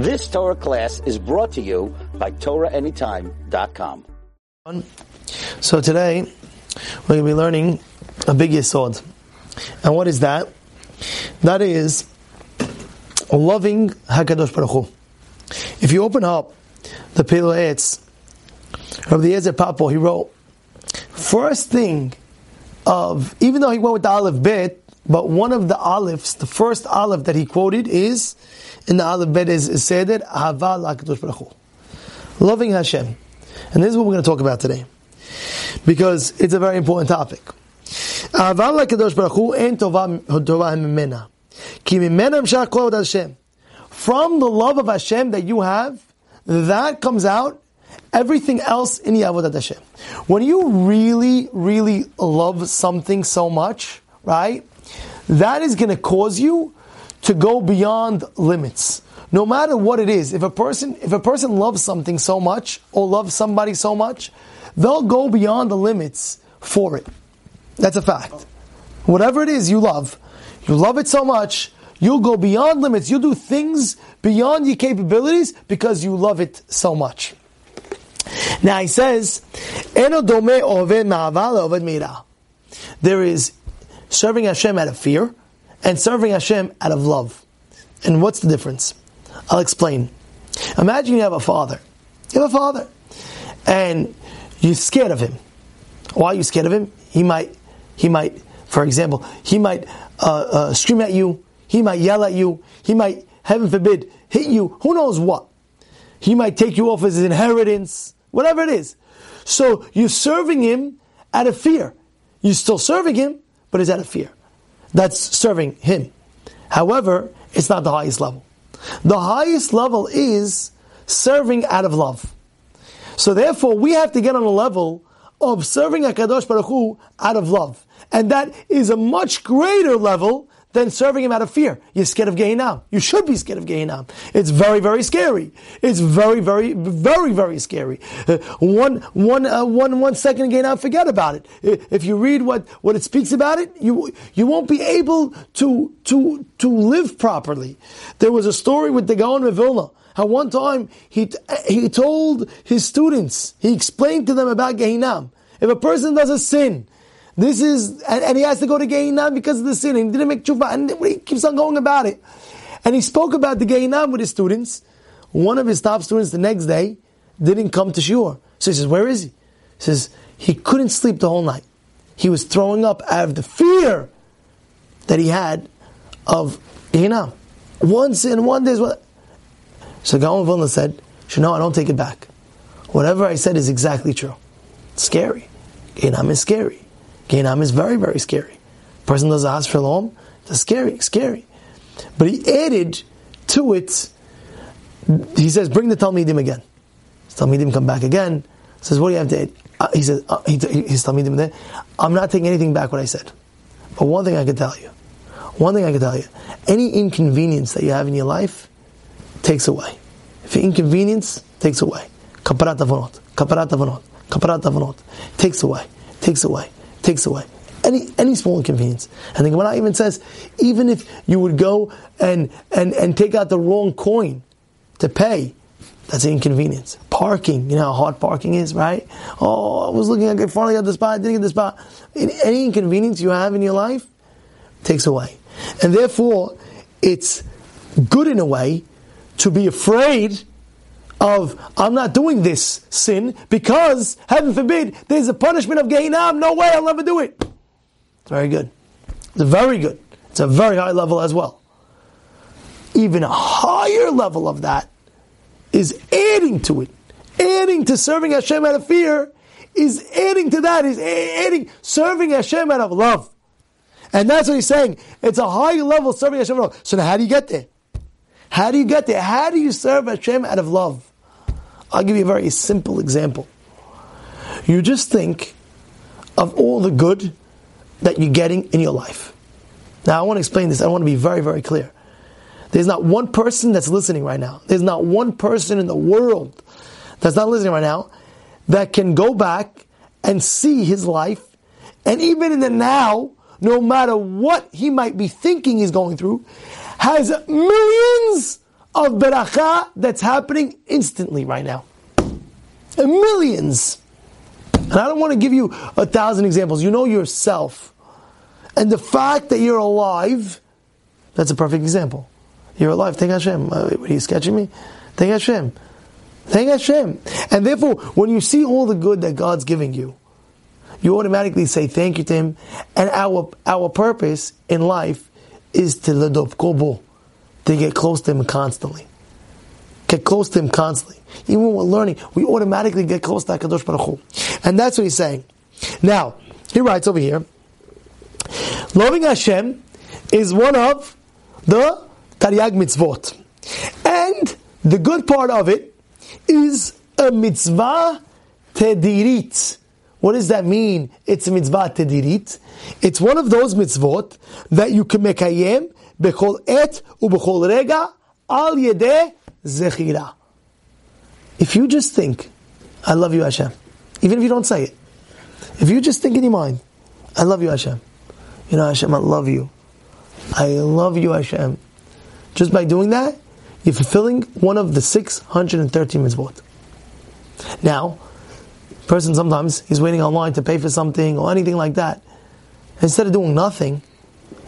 This Torah class is brought to you by TorahAnytime.com. So today we're going to be learning a big yesod. And what is that? That is loving Hakadosh Baruch Hu. If you open up the Etz of the Ezer Papo, he wrote, first thing of, even though he went with the Aleph Bet, but one of the Alephs, the first Aleph that he quoted is, in the Aleph Bet is, said that. Loving Hashem. And this is what we're going to talk about today. Because it's a very important topic. Tova mimena. Ki mimena mshach kol Hashem. From the love of Hashem that you have, that comes out everything else in the Avodat Hashem. When you really, really love something so much, right, that is going to cause you to go beyond limits. No matter what it is, if a person, if a person loves something so much, or loves somebody so much, they'll go beyond the limits for it. That's a fact. Whatever it is you love, you love it so much, you'll go beyond limits. You'll do things beyond your capabilities because you love it so much. Now he says, There is serving Hashem out of fear and serving Hashem out of love. And what's the difference? I'll explain. Imagine you have a father. You have a father. And you're scared of him. Why are you scared of him? He might, he might, for example, he might uh, uh, scream at you. He might yell at you. He might, heaven forbid, hit you. Who knows what? He might take you off as his inheritance. Whatever it is. So you're serving him out of fear. You're still serving him, but is out of fear. That's serving him. However, it's not the highest level. The highest level is serving out of love. So therefore, we have to get on a level of serving HaKadosh Baruch Hu out of love. And that is a much greater level than serving him out of fear. You're scared of Gehinam. You should be scared of Gehinam. It's very, very scary. It's very, very, very, very scary. Uh, one, one, uh, one, one second in Gehinam, forget about it. If you read what, what it speaks about it, you, you won't be able to, to, to live properly. There was a story with the Gaon of Vilna. How one time he, he told his students, he explained to them about Gehinam. If a person does a sin, this is, and, and he has to go to Gehinam because of the sin, and he didn't make tshuva, and he keeps on going about it. And he spoke about the Gehinam with his students. One of his top students the next day didn't come to Shiur. So he says, where is he? He says, he couldn't sleep the whole night. He was throwing up out of the fear that he had of Gehinam. One sin, one day. So Gaon Vilna said, no, I don't take it back. Whatever I said is exactly true. It's scary. Gehinam is scary. Gehinam is very, very scary. Person does a for long, it's scary, scary. But he added to it, he says, bring the Talmidim again. His Talmidim come back again. Says, what do you have to add? Uh, he says, uh, he, his Talmidim there, I'm not taking anything back what I said. But one thing I can tell you, one thing I can tell you, any inconvenience that you have in your life takes away. If inconvenience, takes away. Kaparat avonot, kaparat avonot, kaparat avonot, takes away, takes away takes away. Any, any small inconvenience. And the Gemara even says, even if you would go and, and, and take out the wrong coin to pay, that's an inconvenience. Parking, you know how hard parking is, right? Oh, I was looking, I finally got the spot, I didn't get the spot. Any inconvenience you have in your life takes away. And therefore, it's good in a way to be afraid of I'm not doing this sin because heaven forbid there's a punishment of Gehinam. No way, I'll never do it. It's very good. It's very good. It's a very high level as well. Even a higher level of that is adding to it. Adding to serving Hashem out of fear is adding to that, is adding serving Hashem out of love. And that's what he's saying. It's a high level serving Hashem out of love. So now how do you get there? How do you get there? How do you serve Hashem out of love? I'll give you a very simple example. You just think of all the good that you're getting in your life. Now, I want to explain this. I want to be very, very clear. There's not one person that's listening right now. There's not one person in the world that's not listening right now that can go back and see his life. And even in the now, no matter what he might be thinking he's going through, has millions of beracha that's happening instantly right now. Millions. And I don't want to give you a thousand examples. You know yourself. And the fact that you're alive, that's a perfect example. You're alive. Thank Hashem. Uh, what are you sketching me? Thank Hashem. Thank Hashem. And therefore, when you see all the good that God's giving you, you automatically say thank you to Him. And our our purpose in life is to ledov kobo, to get close to Him constantly. Get close to Him constantly. Even when we're learning, we automatically get close to Hakadosh Baruch Hu. And that's what he's saying. Now, he writes over here, loving Hashem is one of the Taryag mitzvot. And the good part of it is a mitzvah tedirit. What does that mean? It's a mitzvah tedirit. It's one of those mitzvot that you can make mekayem If you just think, I love you Hashem, even if you don't say it, if you just think in your mind, I love you Hashem, you know Hashem, I love you. I love you Hashem. Just by doing that, you're fulfilling one of the 613 mitzvot. Now, person sometimes he's waiting online to pay for something or anything like that. Instead of doing nothing,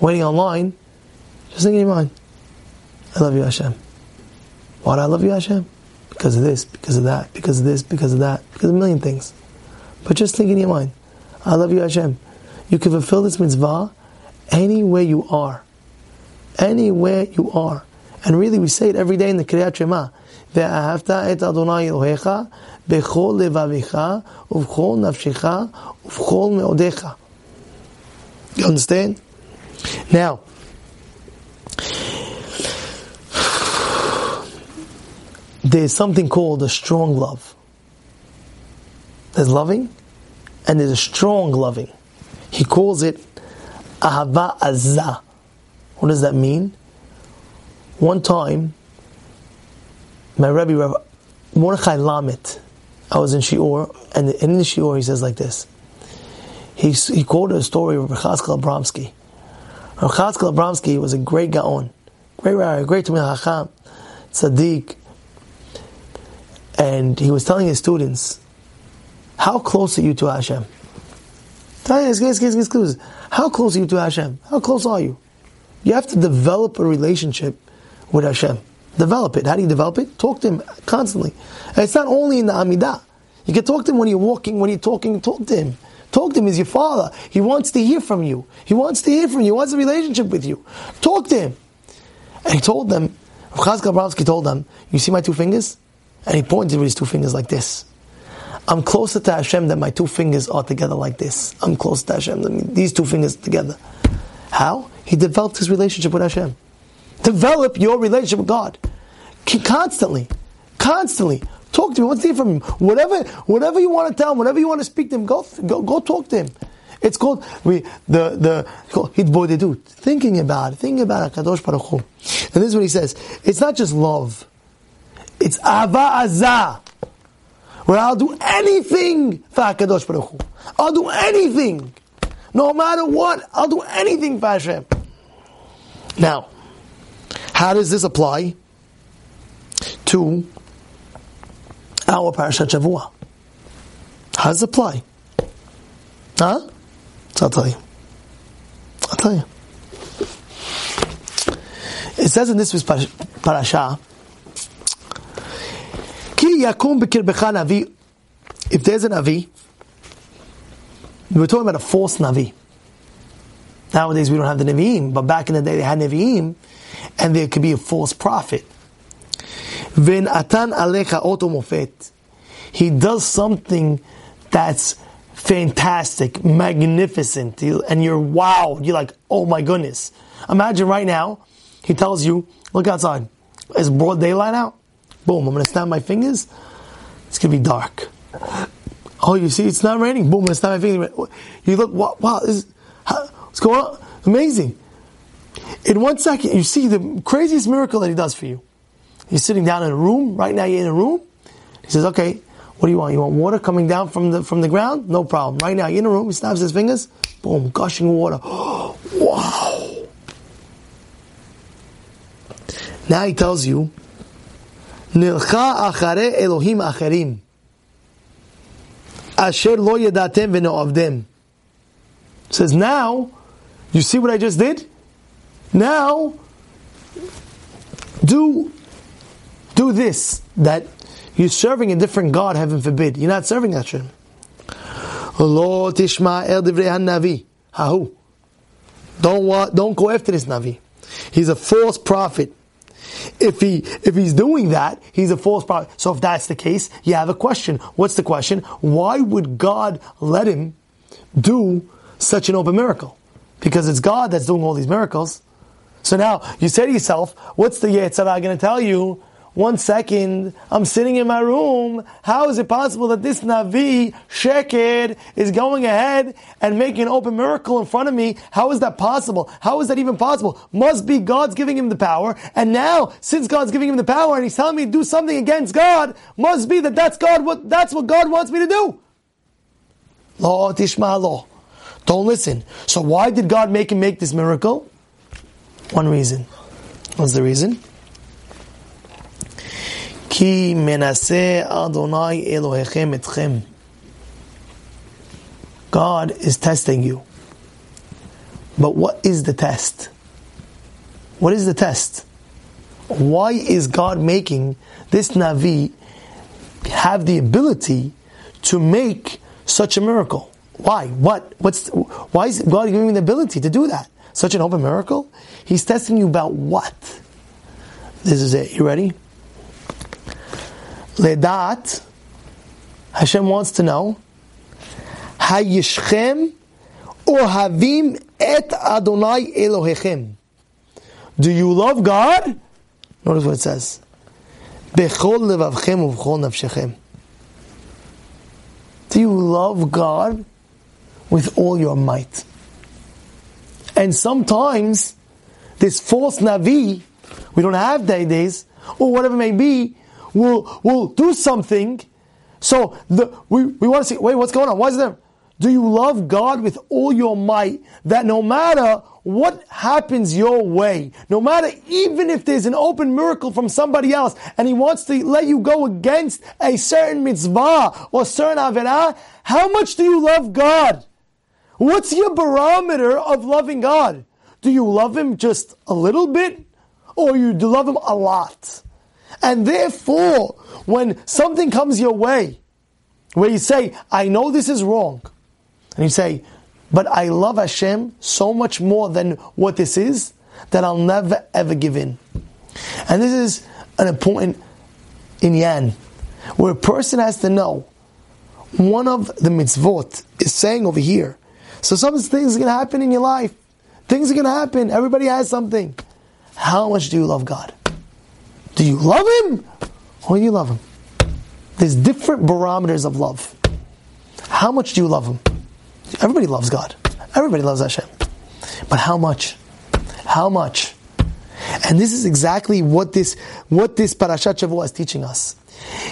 waiting online, just think in your mind, I love you Hashem. Why do I love you Hashem? Because of this, because of that, because of this, because of that, because of a million things. But just think in your mind, I love you Hashem. You can fulfill this mitzvah anywhere you are. Anywhere you are. And really, we say it every day in the Kriyat Shema. ואהבת את אדוני אלוהיך בכל לבביך ובכל נפשך ובכל מאודיך. You understand? Now, there's something called a strong love. There's loving, and there's a strong loving. He calls it ahava azah. What does that mean? One time, my Rebbe, Rabbi Mordechai Lamet, I was in Shiur, and in the Shiur he says like this. He, he quoted a story of Chazkel Abramsky. Chazkel Abramsky was a great Gaon, great Rabbi, great Talmid Chacham, Tzaddik, and he was telling his students, how close are you to Hashem? How close are you to Hashem? How close are you? You have to develop a relationship with Hashem. Develop it. How do you develop it? Talk to Him constantly. And it's not only in the Amidah. You can talk to Him when you're walking, when you're talking, talk to Him. Talk to Him. He's your Father. He wants to hear from you. He wants to hear from you. He wants a relationship with you. Talk to Him. And he told them, Chazkel Abramsky told them, you see my two fingers? And he pointed with his two fingers like this. I'm closer to Hashem than my two fingers are together like this. I'm closer to Hashem than these two fingers together. How? He developed his relationship with Hashem. Develop your relationship with God. Constantly. Constantly. Talk to him. What's the from him? Whatever, whatever you want to tell him, whatever you want to speak to him, go, go, go talk to him. It's called we the the hitbodedut. Thinking about thinking about Hakadosh Baruch Hu. And this is what he says. It's not just love. It's ahava azah. Where I'll do anything for Hakadosh Baruch Hu. I'll do anything, no matter what. I'll do anything for Hashem. Now, how does this apply to our Parashat Shavua? How does it apply? Huh? So I'll tell you. I'll tell you. It says in this parasha, Ki yakum b'kirbecha navi. If there's an navi, we're talking about a false navi. Nowadays we don't have the Nevi'im, but back in the day they had Nevi'im, and there could be a false prophet. Ven atan alecha otomofet. He does something that's fantastic, magnificent, and you're wow. You're like, oh my goodness. Imagine right now, he tells you, look outside. It's broad daylight out. Boom, I'm going to snap my fingers. It's going to be dark. Oh, you see, it's not raining. Boom, to snap my fingers. You look, wow, wow this, what's going on? Amazing. In one second, you see the craziest miracle that he does for you. You're sitting down in a room. Right now, you're in a room. He says, okay, what do you want? You want water coming down from the, from the ground? No problem. Right now, you're in a room. He snaps his fingers. Boom, gushing water. wow. Now he tells you, Nilcha achare Elohim acherim. Asher lo yedatem v'no'avdem. Says now, you see what I just did? Now, do do this that you're serving a different God. Heaven forbid you're not serving Hashem. Lo tishma el divrei navi. Hahu. Don't don't go after this navi. He's a false prophet. If he if he's doing that, he's a false prophet. So if that's the case, you have a question. What's the question? Why would God let him do such an open miracle? Because it's God that's doing all these miracles. So now you say to yourself, what's the Yetzer Hara going to tell you? One second, I'm sitting in my room. How is it possible that this Navi, Sheker, is going ahead and making an open miracle in front of me? How is that possible? How is that even possible? Must be God's giving him the power. And now, since God's giving him the power and he's telling me to do something against God, must be that that's God, what, that's what God wants me to do. Law Tishma law. Don't listen. So why did God make him make this miracle? One reason. What's the reason? Ki menase Adonai Elohechem etchem. God is testing you. But what is the test? What is the test? Why is God making this Navi have the ability to make such a miracle? Why? What? What's? Why is God giving him the ability to do that? Such an open miracle? He's testing you about what? This is it. You ready? Ledat, Hashem wants to know, Hayishchem Ohavim et Adonai Elohechem. Do you love God? Notice what it says. Bechol levavchem uvchol nafshechem. Do you love God with all your might? And sometimes this false Navi, we don't have day days, or whatever it may be, will will do something. So the, we, we want to see, wait, what's going on? Why is there? Do you love God with all your might that no matter what happens your way, no matter even if there's an open miracle from somebody else and he wants to let you go against a certain mitzvah or certain avirah, how much do you love God? What's your barometer of loving God? Do you love Him just a little bit or you love Him a lot? And therefore, when something comes your way, where you say, I know this is wrong, and you say, but I love Hashem so much more than what this is, that I'll never ever give in. And this is an important inyan, where a person has to know one of the mitzvot is saying over here. So some things are going to happen in your life. Things are going to happen. Everybody has something. How much do you love God? Do you love Him or you love Him? There's different barometers of love. How much do you love Him? Everybody loves God. Everybody loves Hashem. But how much? How much? And this is exactly what this what this Parashat Shavua is teaching us.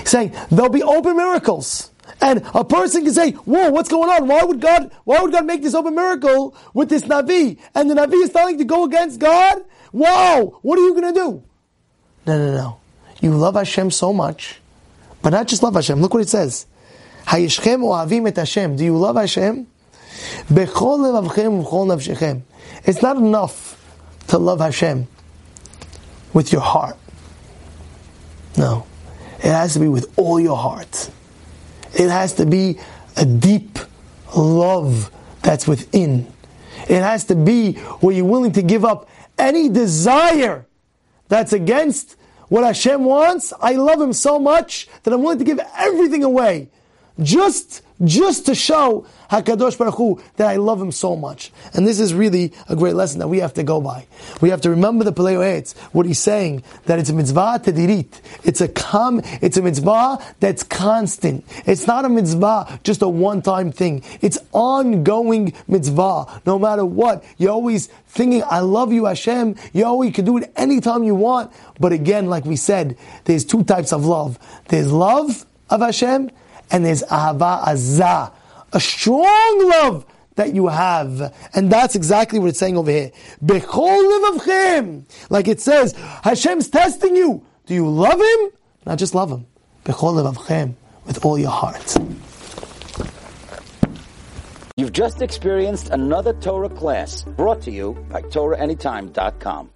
Saying there'll be open miracles. And a person can say, "Whoa, what's going on? Why would God? Why would God make this open miracle with this navi?" And the navi is telling to go against God. Wow, what are you going to do? No, no, no. You love Hashem so much, but not just love Hashem. Look what it says. Hayishchem oavim et Hashem. Do you love Hashem? Bechol levavchem u'chol nafshechem. It's not enough to love Hashem with your heart. No. It has to be with all your heart. It has to be a deep love that's within. It has to be where you're willing to give up any desire that's against what Hashem wants. I love Him so much that I'm willing to give everything away. Just just to show Hakadosh Baruch Hu that I love Him so much. And this is really a great lesson that we have to go by. We have to remember the Pele Yoetz, what he's saying, that it's a mitzvah tedirit. It's a com, it's a mitzvah that's constant. It's not a mitzvah, just a one-time thing. It's ongoing mitzvah. No matter what, you're always thinking, I love you Hashem. You always can do it anytime you want. But again, like we said, there's two types of love. There's love of Hashem, and there's ahava azah, a strong love that you have. And that's exactly what it's saying over here. Bechol levavchem. Like it says, Hashem's testing you. Do you love Him? not just love Him, Bechol levavchem. with all your heart. You've just experienced another Torah class brought to you by TorahAnytime.com.